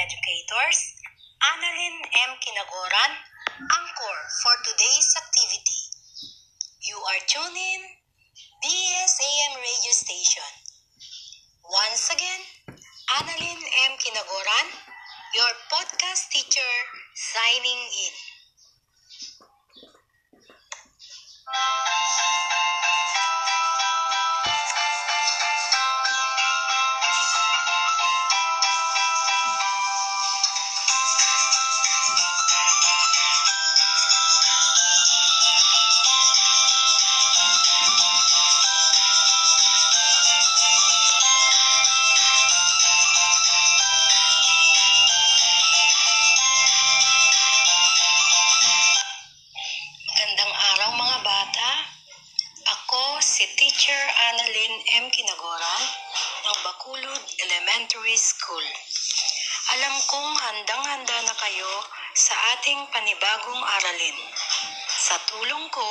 educators, Annalyn M. Kinagoran, anchor for today's activity. You are tuning BSAM radio station. Once again, Annalyn M. Kinagoran, your podcast teacher, signing in. Ako si Teacher Annalyn M. Kinagoran ng Bakulud Elementary School. Alam kong handang-handa na kayo sa ating panibagong aralin. Sa tulong ko,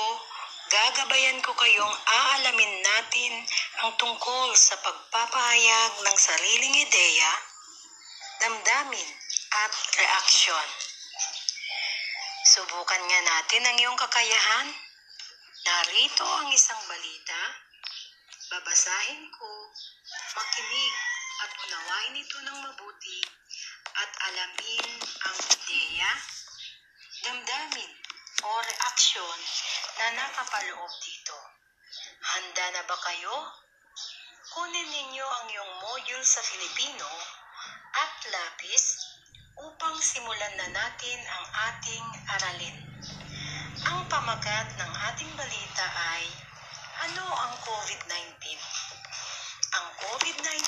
gagabayan ko kayong aalamin natin ang tungkol sa pagpapahayag ng sariling ideya, damdamin at reaksyon. Subukan nga natin ang iyong kakayahan. Narito ang isang balita. Babasahin ko, makinig at unawain ito ng mabuti at alamin ang ideya, damdamin o reaksyon na nakapaloob dito. Handa na ba kayo? Kunin ninyo ang iyong module sa Filipino at lapis upang simulan na natin ang ating aralin. Ang pamagat ng ating balita ay Ano ang COVID-19? Ang COVID-19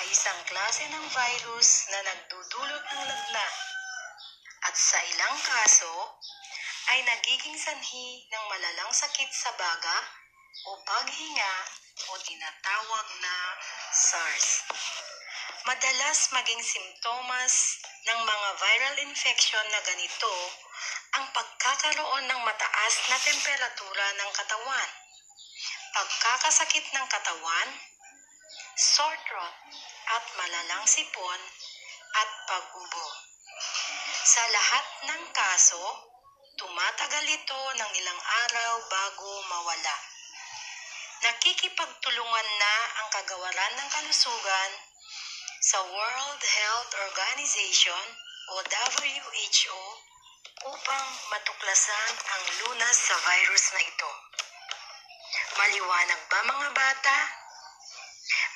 ay isang klase ng virus na nagdudulot ng lagnat at sa ilang kaso ay nagiging sanhi ng malalang sakit sa baga o paghinga o tinatawag na SARS. Madalas maging simptomas ng mga viral infection na ganito ang pagkakaroon ng mataas na temperatura ng katawan, pagkakasakit ng katawan, sore throat at malalang sipon at pag-ubo. Sa lahat ng kaso, tumatagal ito ng ilang araw bago mawala. Nakikipagtulungan na ang kagawaran ng kalusugan sa World Health Organization o WHO upang matuklasan ang lunas sa virus na ito. Maliwanag ba mga bata?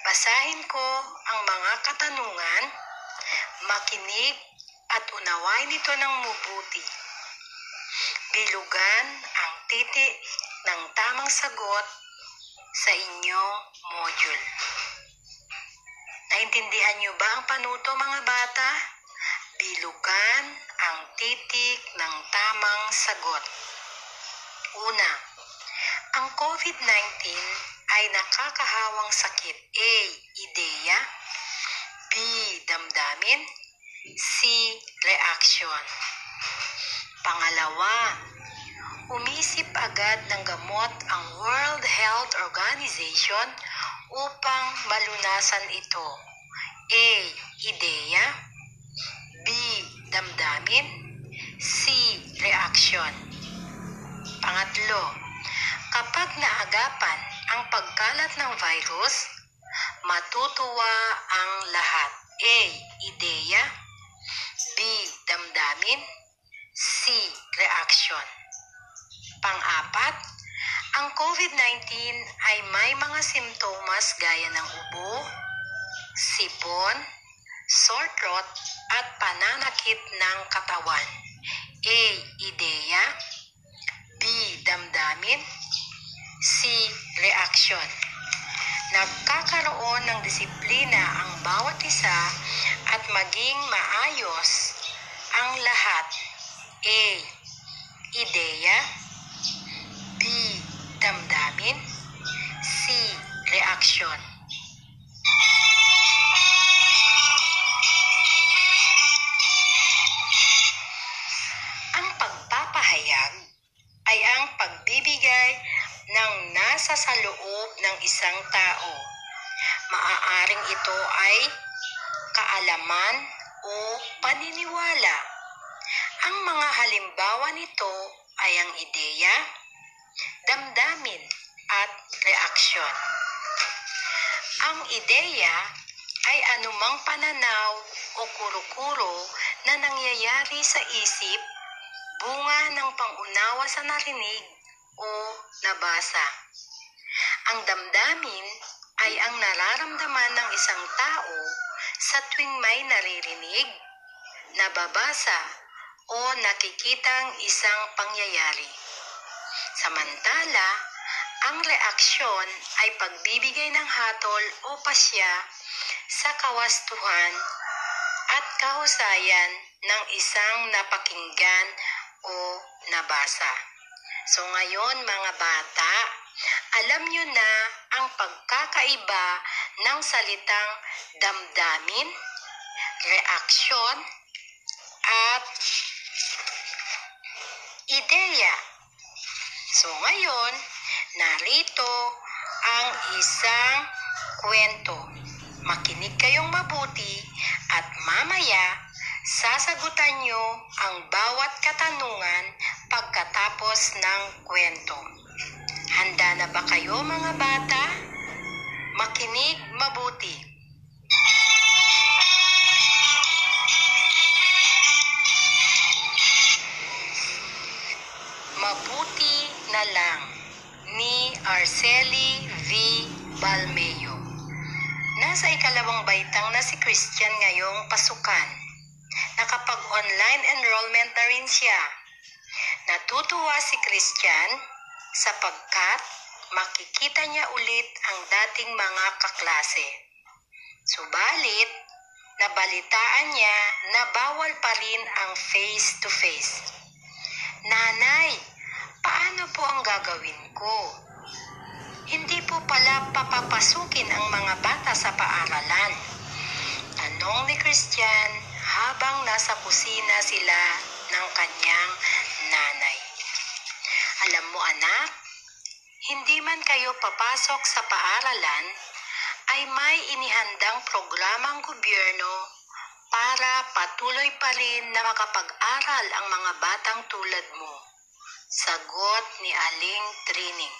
Basahin ko ang mga katanungan, makinig at unawain ito ng mabuti. Bilugan ang titi ng tamang sagot sa inyong module. Naintindihan niyo ba ang panuto mga bata? Bilugan ang titik ng tamang sagot. Una, ang COVID-19 ay nakakahawang sakit. A. Ideya B. Damdamin C. Reaction Pangalawa, umisip agad ng gamot ang World Health Organization upang malunasan ito. A. Ideya. Damdamin C. Reaction Pangatlo, kapag naagapan ang pagkalat ng virus, matutuwa ang lahat. A. Ideya B. Damdamin C. Reaction Pang-apat, ang COVID-19 ay may mga simptomas gaya ng ubo, sipon, sore throat, at pananakit ng katawan. A. Ideya B. Damdamin C. Reaction Nagkakaroon ng disiplina ang bawat isa at maging maayos ang lahat. A. Ideya B. Damdamin C. Reaksyon ay ang pagbibigay ng nasa sa loob ng isang tao. Maaaring ito ay kaalaman o paniniwala. Ang mga halimbawa nito ay ang ideya, damdamin at reaksyon. Ang ideya ay anumang pananaw o kuro-kuro na nangyayari sa isip, bunga ng pangunawa sa narinig o nabasa. Ang damdamin ay ang nararamdaman ng isang tao sa tuwing may naririnig, nababasa o nakikitang isang pangyayari. Samantala, ang reaksyon ay pagbibigay ng hatol o pasya sa kawastuhan at kahusayan ng isang napakinggan o nabasa. So ngayon mga bata, alam nyo na ang pagkakaiba ng salitang damdamin, reaksyon, at ideya. So ngayon, narito ang isang kwento. Makinig kayong mabuti at mamaya sasagutan nyo ang bawat katanungan pagkatapos ng kwento. Handa na ba kayo mga bata? Makinig mabuti. Mabuti na lang ni Arceli V. Balmeo. Nasa ikalawang baitang na si Christian ngayong pasukan. Nakapag-online enrollment na rin siya. Natutuwa si Christian sapagkat makikita niya ulit ang dating mga kaklase. Subalit, nabalitaan niya na bawal pa rin ang face-to-face. Nanay, paano po ang gagawin ko? Hindi po pala papapasukin ang mga bata sa paaralan. Tanong ni Christian habang nasa kusina sila ng kanyang nanay. Alam mo anak, hindi man kayo papasok sa paaralan, ay may inihandang programang gobyerno para patuloy pa rin na makapag-aral ang mga batang tulad mo. Sagot ni Aling Trining.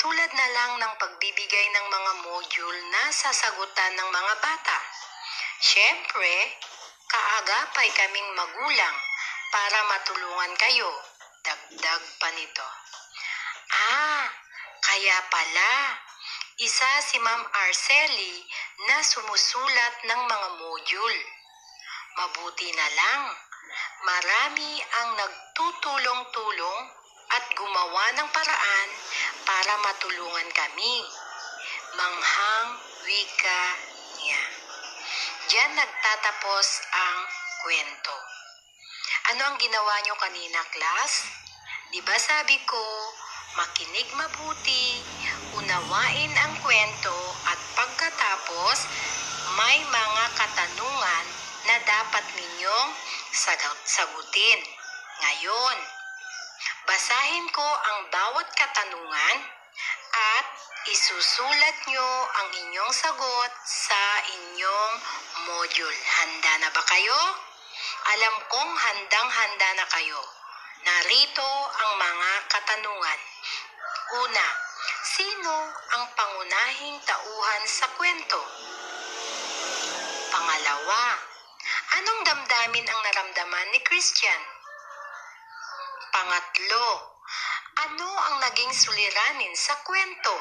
Tulad na lang ng pagbibigay ng mga module na sasagutan ng mga bata. Siyempre, kaagapay kaming magulang para matulungan kayo. Dagdag pa nito. Ah, kaya pala, isa si Ma'am Arceli na sumusulat ng mga module. Mabuti na lang, marami ang nagtutulong-tulong at gumawa ng paraan para matulungan kami. Manghang wika niya. Diyan nagtatapos ang kwento. Ano ang ginawa nyo kanina, class? Di ba sabi ko, makinig mabuti, unawain ang kwento at pagkatapos, may mga katanungan na dapat ninyong sagutin. Ngayon, basahin ko ang bawat katanungan at isusulat nyo ang inyong sagot sa inyong module. Handa na ba kayo? Alam kong handang-handa na kayo. Narito ang mga katanungan. Una, sino ang pangunahing tauhan sa kwento? Pangalawa, anong damdamin ang naramdaman ni Christian? Pangatlo, ano ang naging suliranin sa kwento?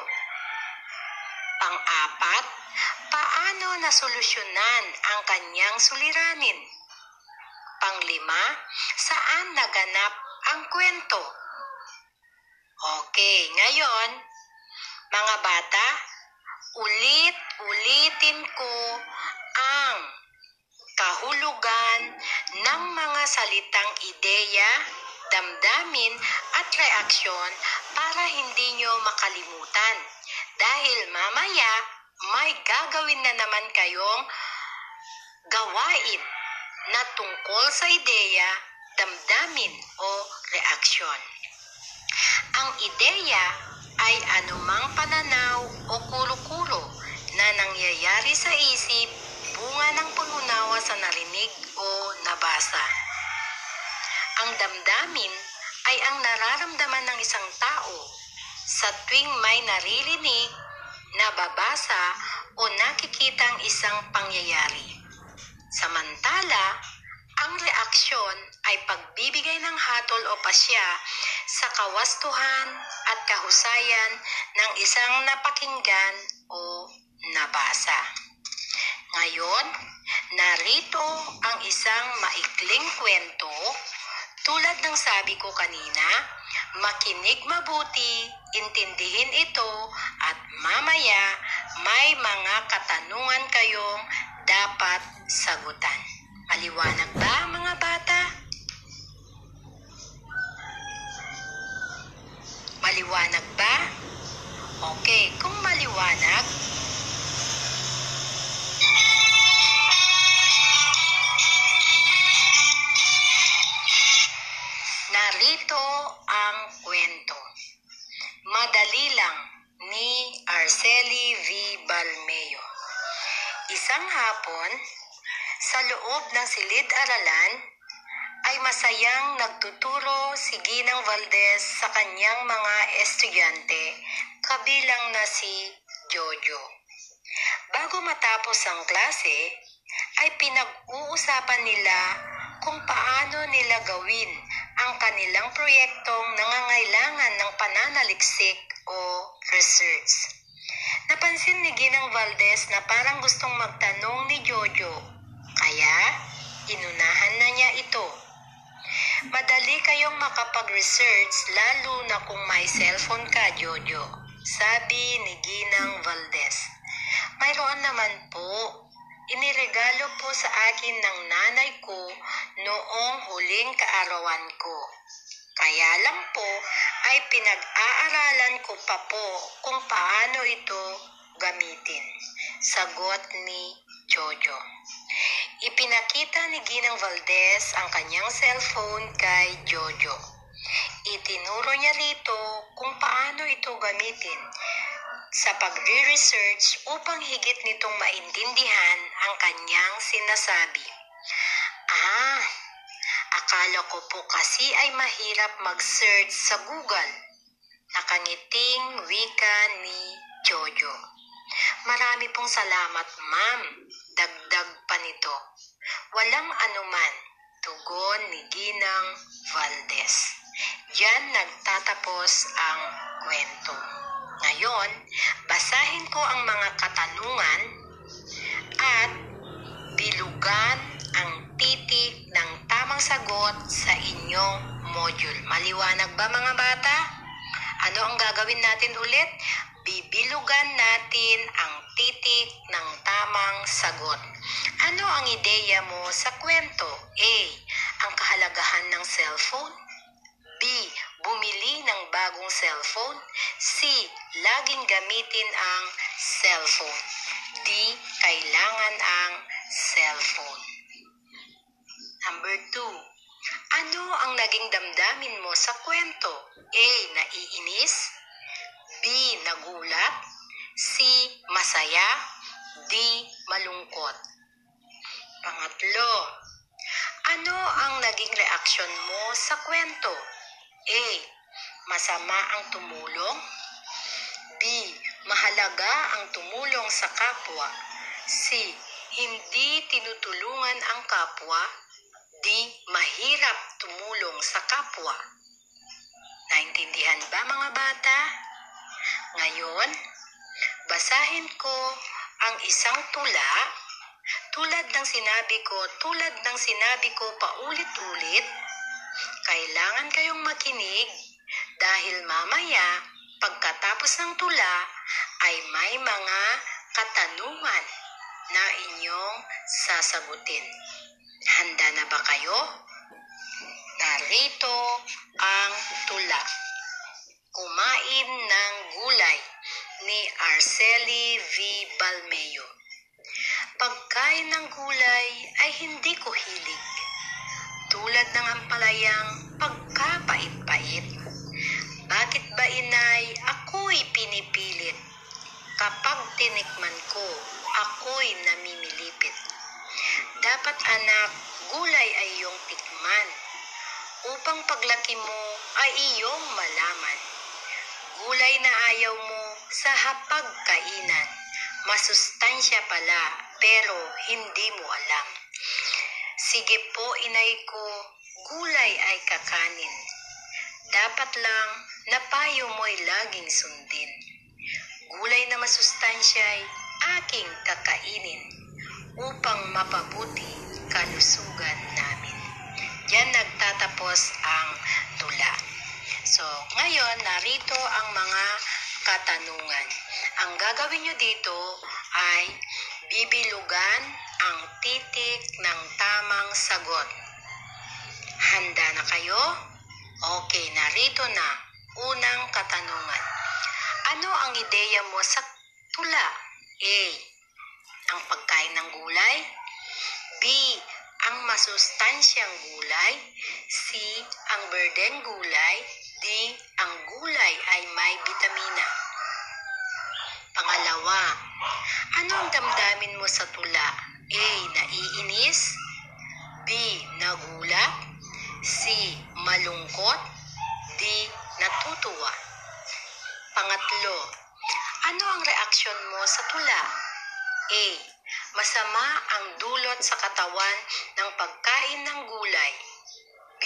Pang-apat, paano nasolusyonan ang kanyang suliranin? Panglima, saan naganap ang kwento? Okay, ngayon, mga bata, ulit-ulitin ko ang kahulugan ng mga salitang ideya, damdamin at reaksyon para hindi nyo makalimutan. Dahil mamaya, may gagawin na naman kayong gawain na tungkol sa ideya, damdamin o reaksyon. Ang ideya ay anumang pananaw o kuro-kuro na nangyayari sa isip, bunga ng pag-unawa sa narinig o nabasa. Ang damdamin ay ang nararamdaman ng isang tao sa tuwing may naririnig, nababasa o nakikita ang isang pangyayari. Samantala, ang reaksyon ay pagbibigay ng hatol o pasya sa kawastuhan at kahusayan ng isang napakinggan o nabasa. Ngayon, narito ang isang maikling kwento tulad ng sabi ko kanina, makinig mabuti, intindihin ito at mamaya may mga katanungan kayong dapat sagutan. Maliwanag ba mga bata? Maliwanag ba? Okay, kung maliwanag, Isang hapon, sa loob ng silid-aralan, ay masayang nagtuturo si Ginang Valdez sa kanyang mga estudyante, kabilang na si Jojo. Bago matapos ang klase, ay pinag-uusapan nila kung paano nila gawin ang kanilang proyektong nangangailangan ng pananaliksik o research. Napansin ni Ginang Valdez na parang gustong magtanong ni Jojo, kaya inunahan na niya ito. Madali kayong makapag-research lalo na kung may cellphone ka, Jojo, sabi ni Ginang Valdez. Mayroon naman po, iniregalo po sa akin ng nanay ko noong huling kaarawan ko. Kaya lang po ay pinag-aaralan ko pa po kung paano ito gamitin. Sagot ni Jojo. Ipinakita ni Ginang Valdez ang kanyang cellphone kay Jojo. Itinuro niya rito kung paano ito gamitin sa pagre-research upang higit nitong maintindihan ang kanyang sinasabi. Ah, akala ko po kasi ay mahirap mag-search sa Google. Nakangiting wika ni Jojo. Marami pong salamat, ma'am. Dagdag pa nito. Walang anuman. Tugon ni Ginang Valdez. Diyan nagtatapos ang kwento. Ngayon, basahin ko ang mga katanungan at bilugan ang titik ng tamang sagot sa inyong module. Maliwanag ba mga bata? Ano ang gagawin natin ulit? Bibilugan natin ang titik ng tamang sagot. Ano ang ideya mo sa kwento? A. Ang kahalagahan ng cellphone. B. Bumili ng bagong cellphone. C. Laging gamitin ang cellphone. D. Kailangan ang cellphone. Number 2. Ano ang naging damdamin mo sa kwento? A. Naiinis. B. Nagulat. C. Masaya. D. Malungkot. Pangatlo. Ano ang naging reaksyon mo sa kwento? A. Masama ang tumulong. B. Mahalaga ang tumulong sa kapwa. C. Hindi tinutulungan ang kapwa. D. Mahirap tumulong sa kapwa. Naintindihan ba mga bata? Ngayon, basahin ko ang isang tula tulad ng sinabi ko, tulad ng sinabi ko paulit-ulit, kailangan kayong makinig dahil mamaya pagkatapos ng tula ay may mga katanungan na inyong sasagutin. Handa na ba kayo? Narito ang tula. Kumain ng gulay ni Arceli V. Balmeo. Pagkain ng gulay ay hindi ko hilig. Tulad ng ampalayang pagkapait-pait. Bakit ba inay ako'y pinipilit? Kapag tinikman ko ako'y namimilipit. Dapat anak, gulay ay iyong tikman, upang paglaki mo ay iyong malaman. Gulay na ayaw mo sa hapagkainan, masustansya pala, pero hindi mo alam. Sige po, inay ko, gulay ay kakanin. Dapat lang na payo mo'y laging sundin. Gulay na masustansya'y aking kakainin upang mapabuti kalusugan namin. Diyan nagtatapos ang tula. So, ngayon, narito ang mga katanungan. Ang gagawin nyo dito ay bibilugan ang titik ng tamang sagot. Handa na kayo? Okay, narito na. Unang katanungan. Ano ang ideya mo sa tula? A. Ang pagkain ng gulay. B. Ang masustansyang gulay. C. Ang berdeng gulay. D. Ang gulay ay may bitamina. Pangalawa, ano ang damdamin mo sa tula? A. Naiinis. B. Nagulat. C. Malungkot. D. Natutuwa. Pangatlo, ano ang reaksyon mo sa tula? A. Masama ang dulot sa katawan ng pagkain ng gulay. B.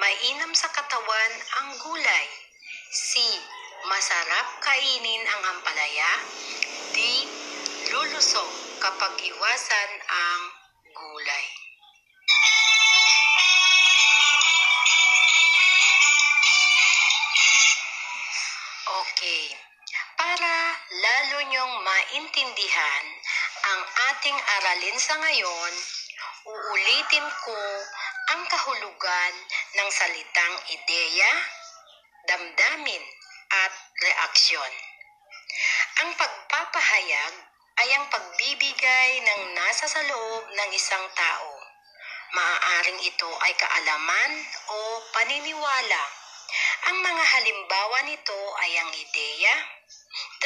Mainam sa katawan ang gulay. C. Masarap kainin ang ampalaya. D. Lulusong kapag iwasan ang gulay. Ating aralin sa ngayon, uulitin ko ang kahulugan ng salitang ideya, damdamin, at reaksyon. Ang pagpapahayag ay ang pagbibigay ng nasa sa loob ng isang tao. Maaaring ito ay kaalaman o paniniwala. Ang mga halimbawa nito ay ang ideya,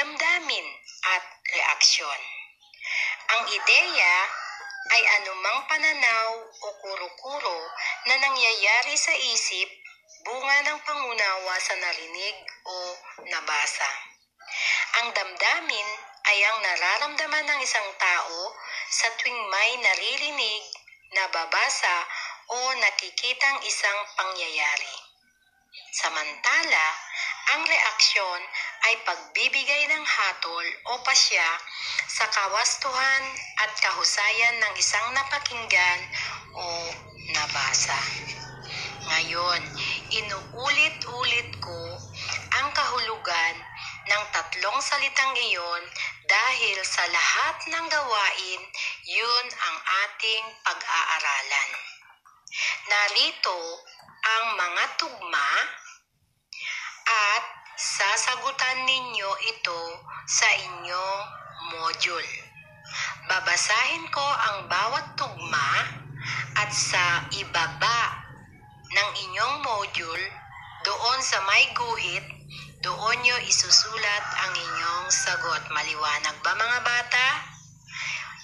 damdamin at reaksyon. Ang ideya ay anumang pananaw o kuro-kuro na nangyayari sa isip bunga ng pangunawa sa narinig o nabasa. Ang damdamin ay ang nararamdaman ng isang tao sa tuwing may naririnig, nababasa o nakikitang isang pangyayari. Samantala, ang reaksyon ay pagbibigay ng hatol o pasya sa kawastuhan at kahusayan ng isang napakinggan o nabasa. Ngayon, inuulit-ulit ko ang kahulugan ng tatlong salitang iyon dahil sa lahat ng gawain, yun ang ating pag-aaralan. Narito ang mga tugma at sasagutan ninyo ito sa inyong module. Babasahin ko ang bawat tugma at sa ibaba ng inyong module doon sa may guhit, doon nyo isusulat ang inyong sagot. Maliwanag ba mga bata?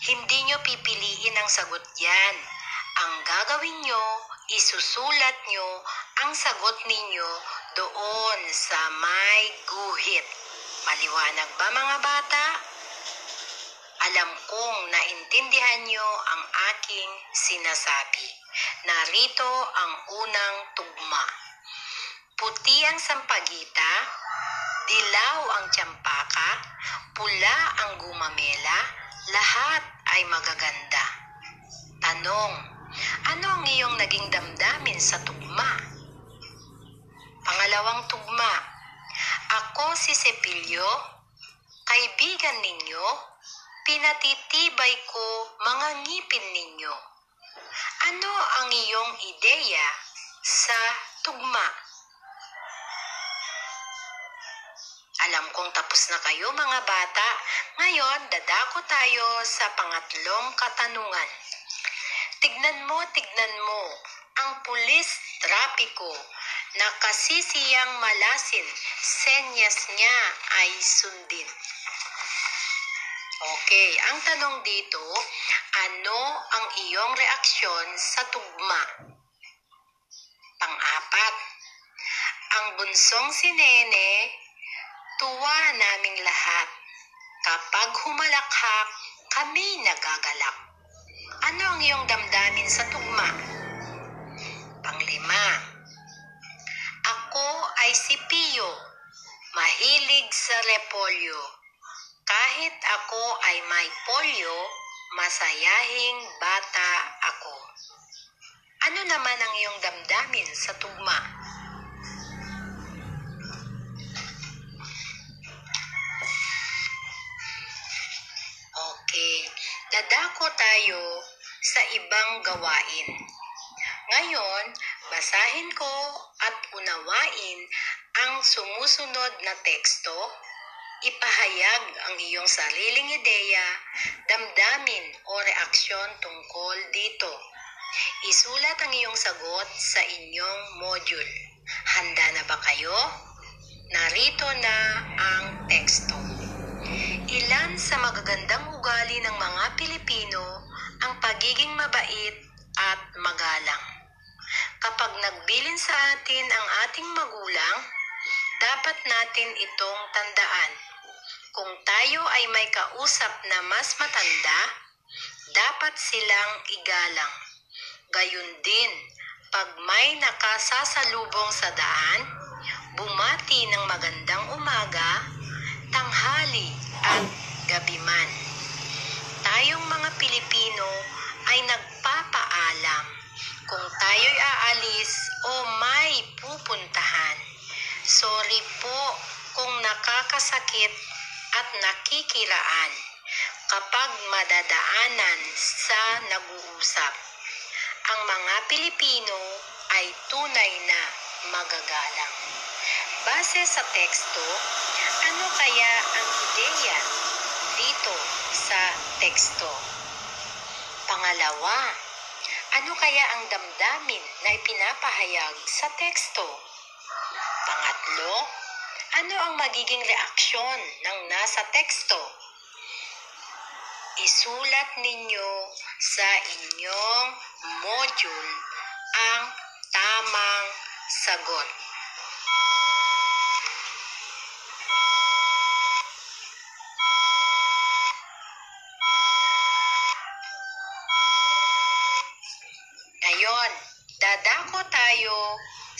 Hindi nyo pipiliin ang sagot yan. Ang gagawin nyo, isusulat nyo ang sagot ninyo doon sa may guhit. Maliwanag ba mga bata? Alam kong naintindihan nyo ang aking sinasabi. Narito ang unang tugma. Puti ang sampagita, dilaw ang tsampaka, pula ang gumamela, lahat ay magaganda. Tanong, ano ang iyong naging damdamin sa tugma? Pangalawang tugma, ako si Sepilyo, kaibigan ninyo, pinatitibay ko mga ngipin ninyo. Ano ang iyong ideya sa tugma? Alam kong tapos na kayo mga bata. Ngayon, dadako tayo sa pangatlong katanungan. Tignan mo, tignan mo, ang pulis trapiko na kasisiyang malasin, senyas niya ay sundin. Okay, ang tanong dito, ano ang iyong reaksyon sa tugma? Pang-apat, ang bunsong si Nene, tuwa naming lahat. Kapag humalakhak, kami nagagalak. Ano ang iyong damdamin sa tugma? Panglima, ako ay si Pio, mahilig sa repolyo. Kahit ako ay may polio, masayahing bata ako. Ano naman ang iyong damdamin sa tugma? Dadako tayo sa ibang gawain. Ngayon, basahin ko at unawain ang sumusunod na teksto. Ipahayag ang iyong sariling ideya, damdamin o reaksyon tungkol dito. Isulat ang iyong sagot sa inyong module. Handa na ba kayo? Narito na ang teksto. Ilan sa magagandang ugali ng mga Pilipino ang pagiging mabait at magalang. Kapag nagbilin sa atin ang ating magulang, dapat natin itong tandaan. Kung tayo ay may kausap na mas matanda, dapat silang igalang. Gayun din, pag may nakasasalubong sa daan, bumati ng magandang umaga, tanghali at gabi man. Tayong mga Pilipino ay nagpapaalam kung tayo'y aalis o may pupuntahan. Sorry po kung nakakasakit at nakikiraan kapag madadaanan sa nag-uusap. Ang mga Pilipino ay tunay na magagalang. Base sa teksto, ano kaya ang ideya dito sa teksto? Pangalawa, ano kaya ang damdamin na ipinapahayag sa teksto? Pangatlo, ano ang magiging reaksyon ng nasa teksto? Isulat ninyo sa inyong module ang tamang sagot.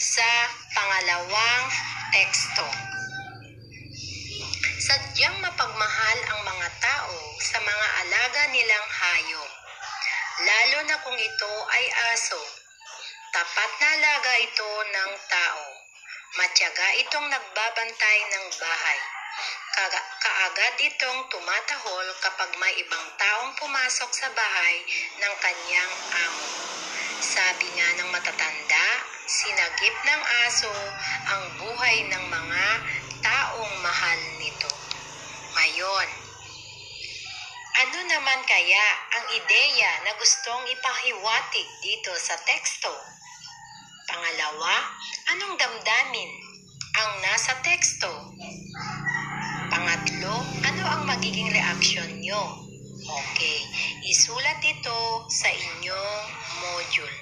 Sa pangalawang teksto. Sadyang mapagmahal ang mga tao sa mga alaga nilang hayop, lalo na kung ito ay aso. Tapat na alaga ito ng tao. Matyaga itong nagbabantay ng bahay. Kaga- kaagad itong tumatahol kapag may ibang taong pumasok sa bahay ng kanyang amo. Sabi nga ng matatanda, sinagip ng aso ang buhay ng mga taong mahal nito. Ngayon, ano naman kaya ang ideya na gustong ipahiwatig dito sa teksto? Pangalawa, anong damdamin ang nasa teksto? Pangatlo, ano ang magiging reaksyon nyo? Okay, isulat ito sa inyong module.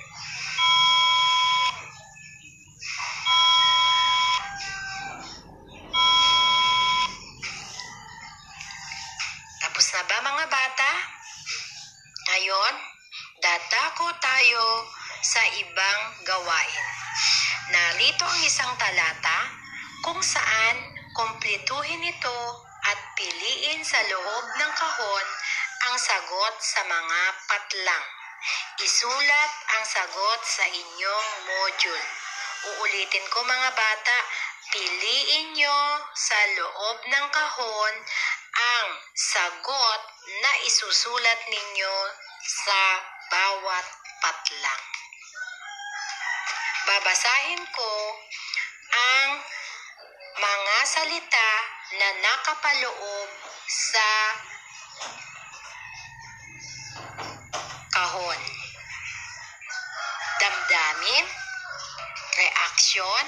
Tayo sa ibang gawain. Narito ang isang talata kung saan kumpletuhin ito at piliin sa loob ng kahon ang sagot sa mga patlang. Isulat ang sagot sa inyong module. Uulitin ko mga bata, piliin nyo sa loob ng kahon ang sagot na isusulat ninyo sa bawat patlang. Babasahin ko ang mga salita na nakapaloob sa kahon. Damdamin, reaksyon,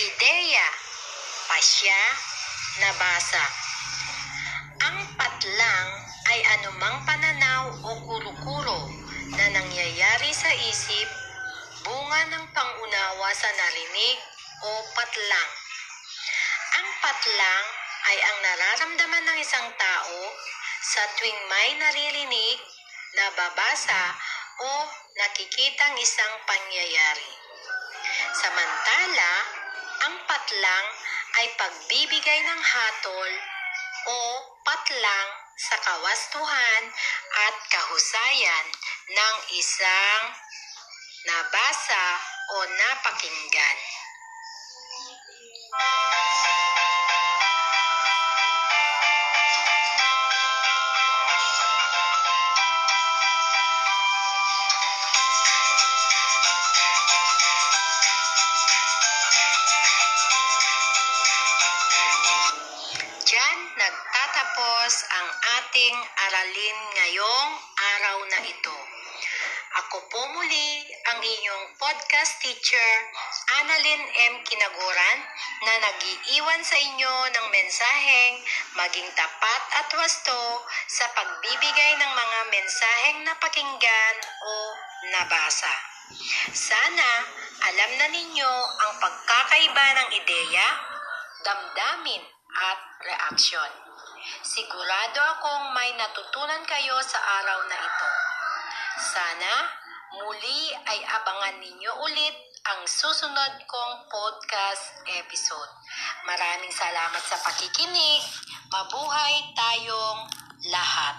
ideya, pasya, nabasa. Ang patlang anumang nangyayari sa isip, bunga ng pangunawa sa narinig o patlang. Ang patlang ay ang nararamdaman ng isang tao sa tuwing may naririnig, nababasa o nakikitang isang pangyayari. Samantala, ang patlang ay pagbibigay ng hatol o patlang sa kawastuhan at kahusayan ng isang nabasa o napakinggan. Po muli ang inyong podcast teacher, Annalyn M. Kinaguran, na nagiiwan sa inyo ng mensaheng maging tapat at wasto sa pagbibigay ng mga mensaheng napakinggan o nabasa. Sana alam na ninyo ang pagkakaiba ng ideya, damdamin at reaksyon. Sigurado akong may natutunan kayo sa araw na ito. Sana muli ay abangan ninyo ulit ang susunod kong podcast episode. Maraming salamat sa pakikinig. Mabuhay tayong lahat.